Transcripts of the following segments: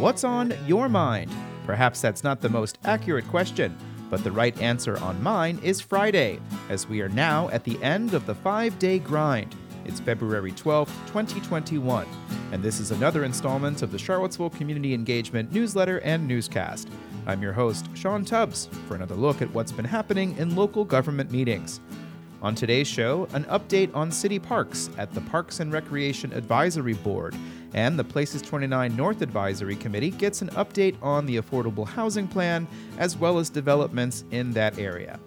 What's on your mind? Perhaps that's not the most accurate question, but the right answer on mine is Friday, as we are now at the end of the five day grind. It's February 12, 2021, and this is another installment of the Charlottesville Community Engagement newsletter and newscast. I'm your host, Sean Tubbs, for another look at what's been happening in local government meetings. On today's show, an update on city parks at the Parks and Recreation Advisory Board, and the Places 29 North Advisory Committee gets an update on the affordable housing plan as well as developments in that area.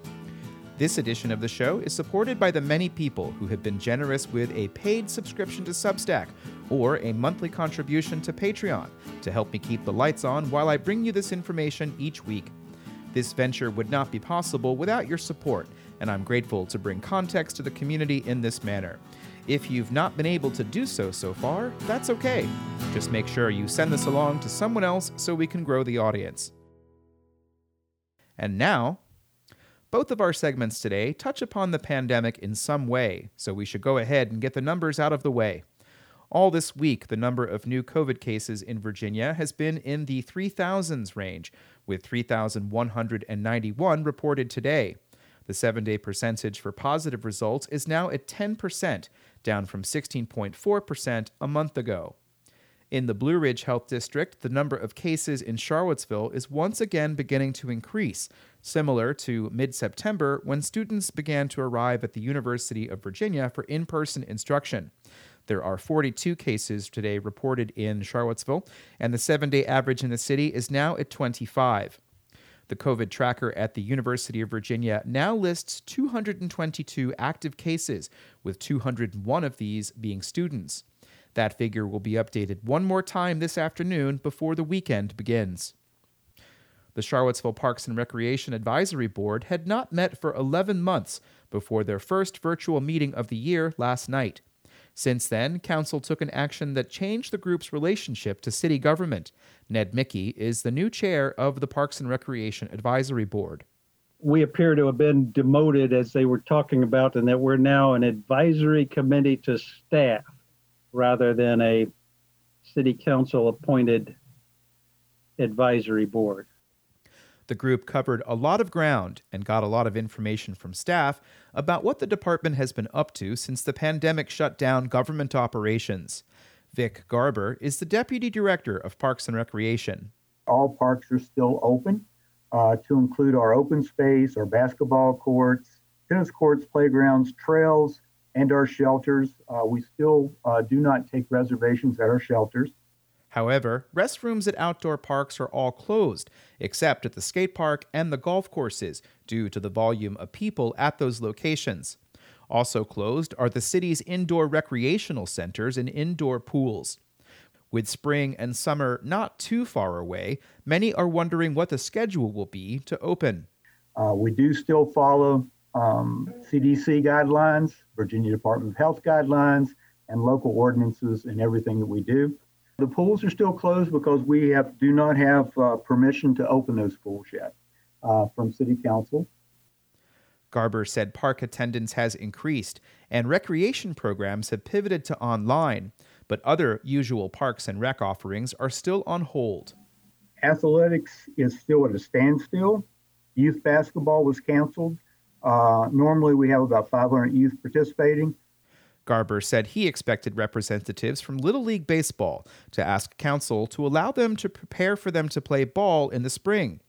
This edition of the show is supported by the many people who have been generous with a paid subscription to Substack or a monthly contribution to Patreon to help me keep the lights on while I bring you this information each week. This venture would not be possible without your support and I'm grateful to bring context to the community in this manner. If you've not been able to do so so far, that's okay. Just make sure you send this along to someone else so we can grow the audience. And now, both of our segments today touch upon the pandemic in some way, so we should go ahead and get the numbers out of the way. All this week, the number of new COVID cases in Virginia has been in the 3,000s range, with 3,191 reported today. The seven day percentage for positive results is now at 10%, down from 16.4% a month ago. In the Blue Ridge Health District, the number of cases in Charlottesville is once again beginning to increase, similar to mid September when students began to arrive at the University of Virginia for in person instruction. There are 42 cases today reported in Charlottesville, and the seven day average in the city is now at 25. The COVID tracker at the University of Virginia now lists 222 active cases, with 201 of these being students. That figure will be updated one more time this afternoon before the weekend begins. The Charlottesville Parks and Recreation Advisory Board had not met for 11 months before their first virtual meeting of the year last night. Since then, Council took an action that changed the group's relationship to city government. Ned Michie is the new chair of the Parks and Recreation Advisory Board. We appear to have been demoted, as they were talking about, and that we're now an advisory committee to staff rather than a city council appointed advisory board. The group covered a lot of ground and got a lot of information from staff about what the department has been up to since the pandemic shut down government operations. Vic Garber is the Deputy Director of Parks and Recreation. All parks are still open, uh, to include our open space, our basketball courts, tennis courts, playgrounds, trails, and our shelters. Uh, we still uh, do not take reservations at our shelters. However, restrooms at outdoor parks are all closed, except at the skate park and the golf courses, due to the volume of people at those locations. Also closed are the city's indoor recreational centers and indoor pools. With spring and summer not too far away, many are wondering what the schedule will be to open. Uh, we do still follow um, CDC guidelines, Virginia Department of Health guidelines, and local ordinances in everything that we do. The pools are still closed because we have do not have uh, permission to open those pools yet uh, from City Council. Garber said park attendance has increased and recreation programs have pivoted to online, but other usual parks and rec offerings are still on hold. Athletics is still at a standstill. Youth basketball was canceled. Uh, normally, we have about 500 youth participating. Garber said he expected representatives from Little League Baseball to ask council to allow them to prepare for them to play ball in the spring.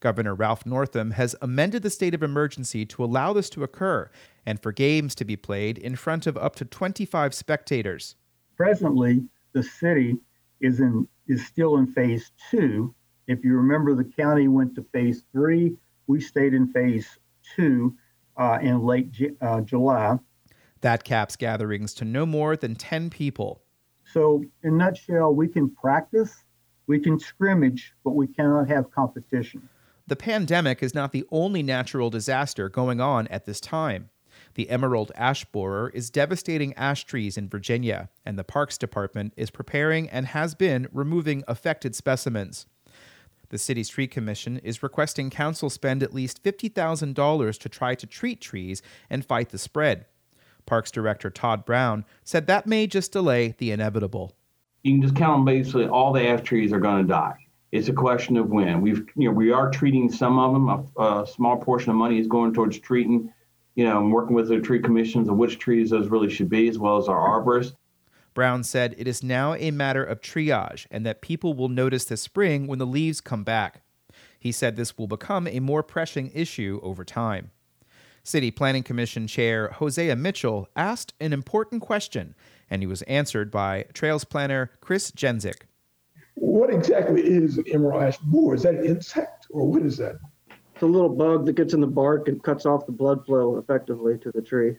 Governor Ralph Northam has amended the state of emergency to allow this to occur and for games to be played in front of up to 25 spectators. Presently, the city is in is still in phase 2. If you remember the county went to phase 3, we stayed in phase 2 uh, in late uh, July. That caps gatherings to no more than 10 people. So, in nutshell, we can practice, we can scrimmage, but we cannot have competition. The pandemic is not the only natural disaster going on at this time. The emerald ash borer is devastating ash trees in Virginia, and the Parks Department is preparing and has been removing affected specimens. The city's tree commission is requesting council spend at least $50,000 to try to treat trees and fight the spread. Parks Director Todd Brown said that may just delay the inevitable. you can just count on basically all the ash trees are going to die. It's a question of when. We've, you know, we are treating some of them. A, a small portion of money is going towards treating, you know, and working with the tree commissions of which trees those really should be, as well as our arborists. Brown said it is now a matter of triage and that people will notice this spring when the leaves come back. He said this will become a more pressing issue over time. City Planning Commission Chair Hosea Mitchell asked an important question, and he was answered by Trails Planner Chris Gensic. What exactly is an emerald ash borer? Is that an insect, or what is that? It's a little bug that gets in the bark and cuts off the blood flow effectively to the tree.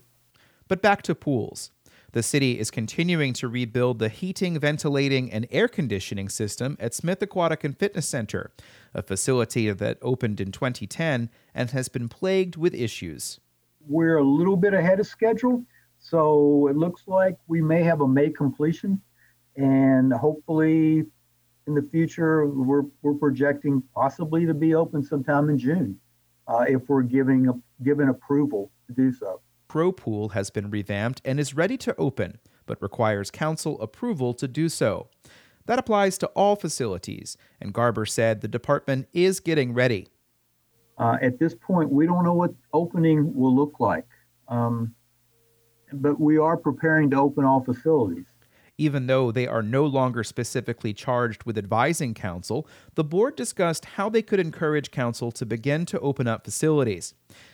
But back to pools. The city is continuing to rebuild the heating, ventilating, and air conditioning system at Smith Aquatic and Fitness Center, a facility that opened in 2010 and has been plagued with issues. We're a little bit ahead of schedule, so it looks like we may have a May completion, and hopefully in the future we're, we're projecting possibly to be open sometime in June uh, if we're giving a, given approval to do so. Pro Pool has been revamped and is ready to open, but requires council approval to do so. That applies to all facilities, and Garber said the department is getting ready. Uh, at this point, we don't know what opening will look like, um, but we are preparing to open all facilities. Even though they are no longer specifically charged with advising council, the board discussed how they could encourage council to begin to open up facilities.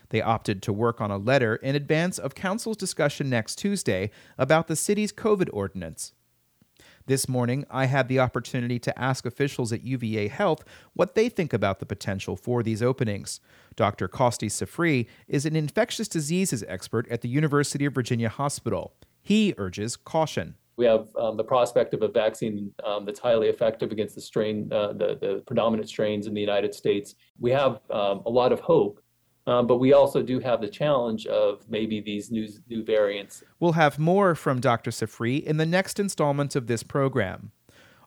They opted to work on a letter in advance of council's discussion next Tuesday about the city's COVID ordinance. This morning, I had the opportunity to ask officials at UVA Health what they think about the potential for these openings. Dr. Costi Sifri is an infectious diseases expert at the University of Virginia Hospital. He urges caution. We have um, the prospect of a vaccine um, that's highly effective against the strain, uh, the, the predominant strains in the United States. We have um, a lot of hope um, but we also do have the challenge of maybe these new, new variants. We'll have more from Dr. Sifri in the next installment of this program.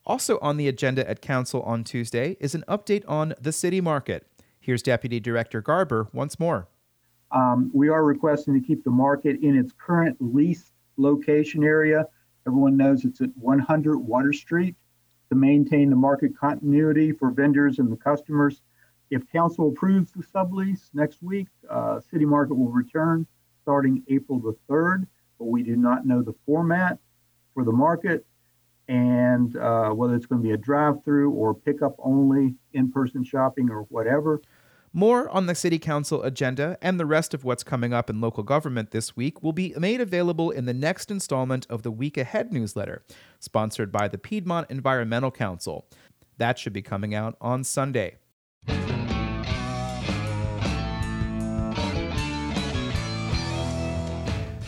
Also on the agenda at Council on Tuesday is an update on the city market. Here's Deputy Director Garber once more. Um, we are requesting to keep the market in its current lease location area. Everyone knows it's at 100 Water Street to maintain the market continuity for vendors and the customers. If council approves the sublease next week, uh, City Market will return starting April the 3rd, but we do not know the format for the market and uh, whether it's going to be a drive through or pickup only, in person shopping, or whatever. More on the City Council agenda and the rest of what's coming up in local government this week will be made available in the next installment of the Week Ahead newsletter, sponsored by the Piedmont Environmental Council. That should be coming out on Sunday.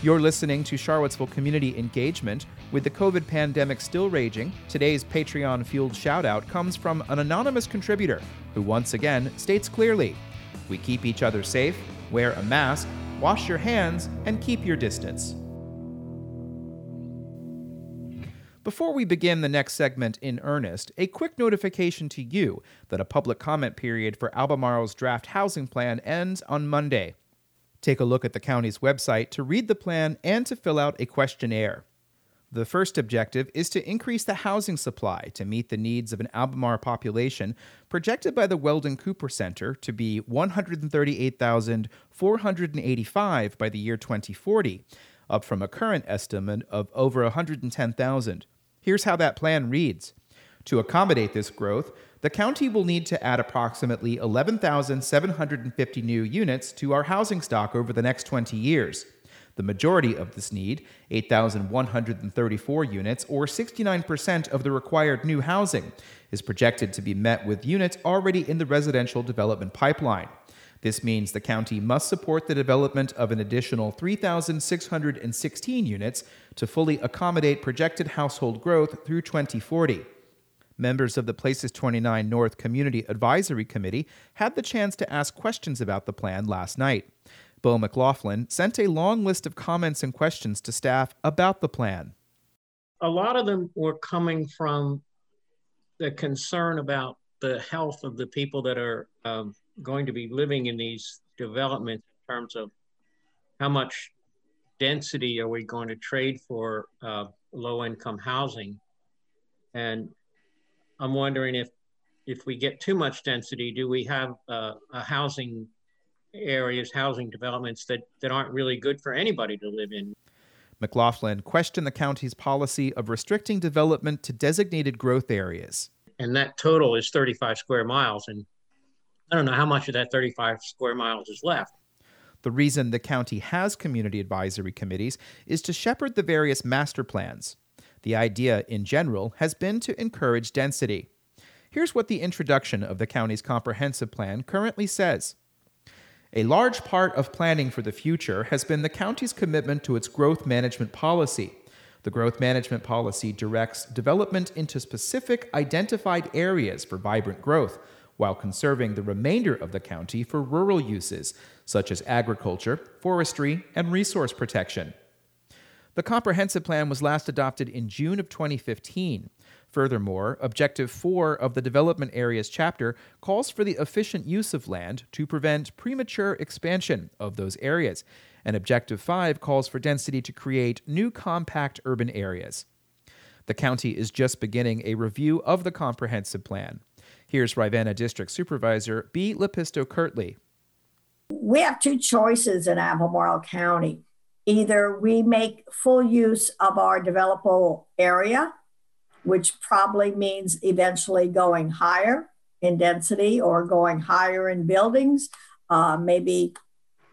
You're listening to Charlottesville Community Engagement. With the COVID pandemic still raging, today's Patreon fueled shoutout comes from an anonymous contributor who once again states clearly We keep each other safe, wear a mask, wash your hands, and keep your distance. Before we begin the next segment in earnest, a quick notification to you that a public comment period for Albemarle's draft housing plan ends on Monday. Take a look at the county's website to read the plan and to fill out a questionnaire. The first objective is to increase the housing supply to meet the needs of an Albemarle population projected by the Weldon Cooper Center to be 138,485 by the year 2040, up from a current estimate of over 110,000. Here's how that plan reads To accommodate this growth, the county will need to add approximately 11,750 new units to our housing stock over the next 20 years. The majority of this need, 8,134 units, or 69% of the required new housing, is projected to be met with units already in the residential development pipeline. This means the county must support the development of an additional 3,616 units to fully accommodate projected household growth through 2040. Members of the Places 29 North Community Advisory Committee had the chance to ask questions about the plan last night. Bo McLaughlin sent a long list of comments and questions to staff about the plan. A lot of them were coming from the concern about the health of the people that are um, going to be living in these developments in terms of how much density are we going to trade for uh, low income housing And I'm wondering if if we get too much density, do we have uh, a housing areas, housing developments that, that aren't really good for anybody to live in? McLaughlin questioned the county's policy of restricting development to designated growth areas. And that total is 35 square miles. And I don't know how much of that 35 square miles is left. The reason the county has community advisory committees is to shepherd the various master plans. The idea, in general, has been to encourage density. Here's what the introduction of the county's comprehensive plan currently says. A large part of planning for the future has been the county's commitment to its growth management policy. The growth management policy directs development into specific identified areas for vibrant growth, while conserving the remainder of the county for rural uses, such as agriculture, forestry, and resource protection. The comprehensive plan was last adopted in June of 2015. Furthermore, Objective 4 of the Development Areas chapter calls for the efficient use of land to prevent premature expansion of those areas, and Objective 5 calls for density to create new compact urban areas. The county is just beginning a review of the comprehensive plan. Here's Rivanna District Supervisor Bea LaPisto-Kirtley. We have two choices in Albemarle County. Either we make full use of our developable area which probably means eventually going higher in density or going higher in buildings, uh, maybe,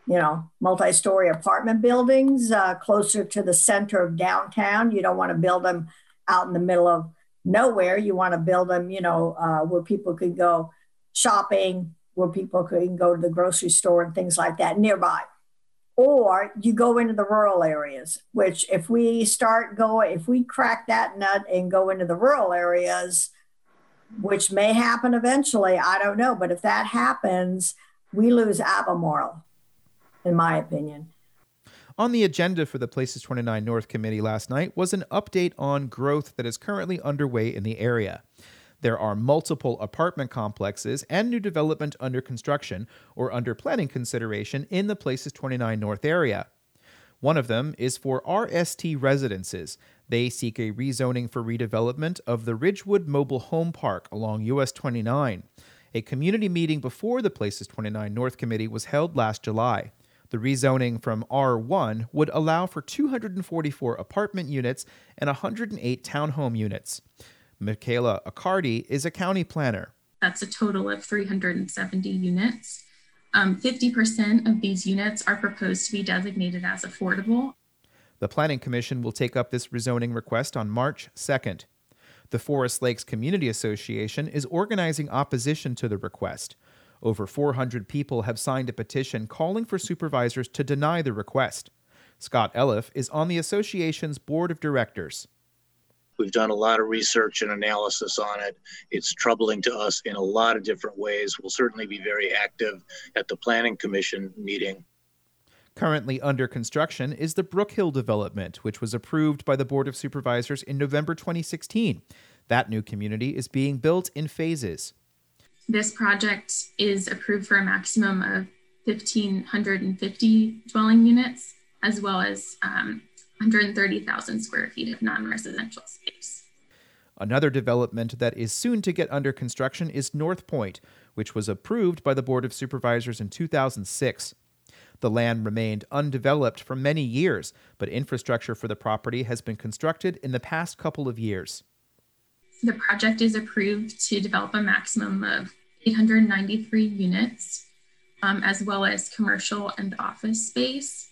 you know, multi story apartment buildings uh, closer to the center of downtown. You don't want to build them out in the middle of nowhere. You want to build them, you know, uh, where people could go shopping, where people can go to the grocery store and things like that nearby or you go into the rural areas which if we start going if we crack that nut and go into the rural areas which may happen eventually i don't know but if that happens we lose albemarle in my opinion on the agenda for the Places 29 North Committee last night was an update on growth that is currently underway in the area. There are multiple apartment complexes and new development under construction or under planning consideration in the Places 29 North area. One of them is for RST residences. They seek a rezoning for redevelopment of the Ridgewood Mobile Home Park along US 29. A community meeting before the Places 29 North Committee was held last July. The rezoning from R1 would allow for 244 apartment units and 108 townhome units. Michaela Accardi is a county planner. That's a total of 370 units. Um, 50% of these units are proposed to be designated as affordable. The Planning Commission will take up this rezoning request on March 2nd. The Forest Lakes Community Association is organizing opposition to the request. Over 400 people have signed a petition calling for supervisors to deny the request. Scott Elliff is on the association's board of directors. We've done a lot of research and analysis on it. It's troubling to us in a lot of different ways. We'll certainly be very active at the Planning Commission meeting. Currently under construction is the Brookhill development, which was approved by the Board of Supervisors in November 2016. That new community is being built in phases. This project is approved for a maximum of 1,550 dwelling units, as well as um, 130,000 square feet of non residential space. Another development that is soon to get under construction is North Point, which was approved by the Board of Supervisors in 2006. The land remained undeveloped for many years, but infrastructure for the property has been constructed in the past couple of years. The project is approved to develop a maximum of 893 units, um, as well as commercial and office space.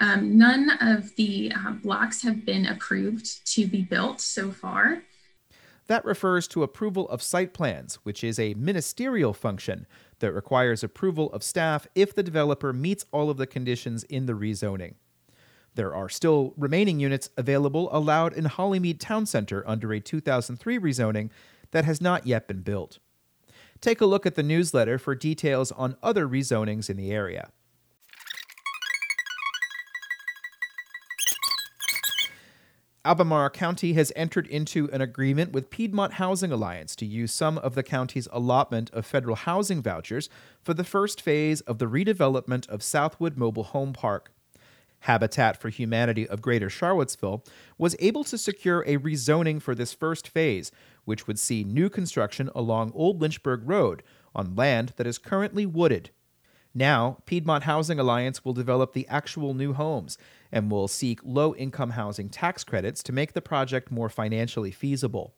Um, none of the uh, blocks have been approved to be built so far. That refers to approval of site plans, which is a ministerial function that requires approval of staff if the developer meets all of the conditions in the rezoning. There are still remaining units available allowed in Hollymead Town Center under a 2003 rezoning that has not yet been built. Take a look at the newsletter for details on other rezonings in the area. Albemarle County has entered into an agreement with Piedmont Housing Alliance to use some of the county's allotment of federal housing vouchers for the first phase of the redevelopment of Southwood Mobile Home Park. Habitat for Humanity of Greater Charlottesville was able to secure a rezoning for this first phase, which would see new construction along Old Lynchburg Road on land that is currently wooded. Now, Piedmont Housing Alliance will develop the actual new homes and will seek low income housing tax credits to make the project more financially feasible.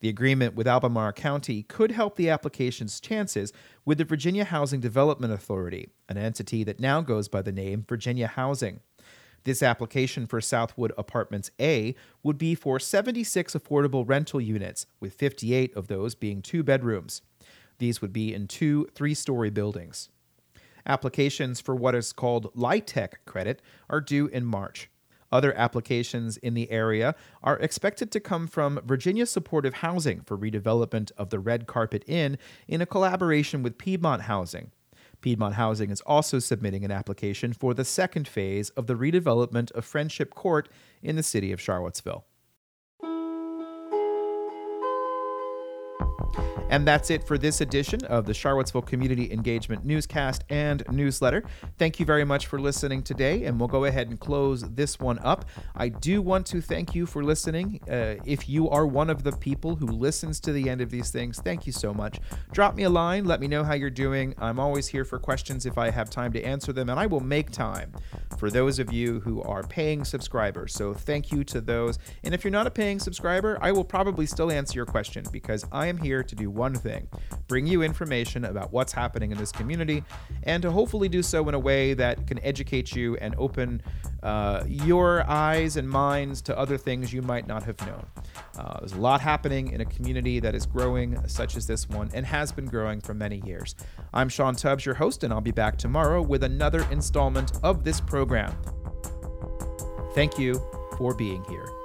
The agreement with Albemarle County could help the application's chances with the Virginia Housing Development Authority, an entity that now goes by the name Virginia Housing. This application for Southwood Apartments A would be for 76 affordable rental units, with 58 of those being two bedrooms. These would be in two three story buildings. Applications for what is called LIHTC credit are due in March. Other applications in the area are expected to come from Virginia Supportive Housing for redevelopment of the Red Carpet Inn in a collaboration with Piedmont Housing. Piedmont Housing is also submitting an application for the second phase of the redevelopment of Friendship Court in the city of Charlottesville. And that's it for this edition of the Charlottesville Community Engagement Newscast and Newsletter. Thank you very much for listening today, and we'll go ahead and close this one up. I do want to thank you for listening. Uh, if you are one of the people who listens to the end of these things, thank you so much. Drop me a line, let me know how you're doing. I'm always here for questions if I have time to answer them, and I will make time for those of you who are paying subscribers. So thank you to those. And if you're not a paying subscriber, I will probably still answer your question because I am here to do one thing bring you information about what's happening in this community, and to hopefully do so in a way that can educate you and open uh, your eyes and minds to other things you might not have known. Uh, there's a lot happening in a community that is growing, such as this one, and has been growing for many years. I'm Sean Tubbs, your host, and I'll be back tomorrow with another installment of this program. Thank you for being here.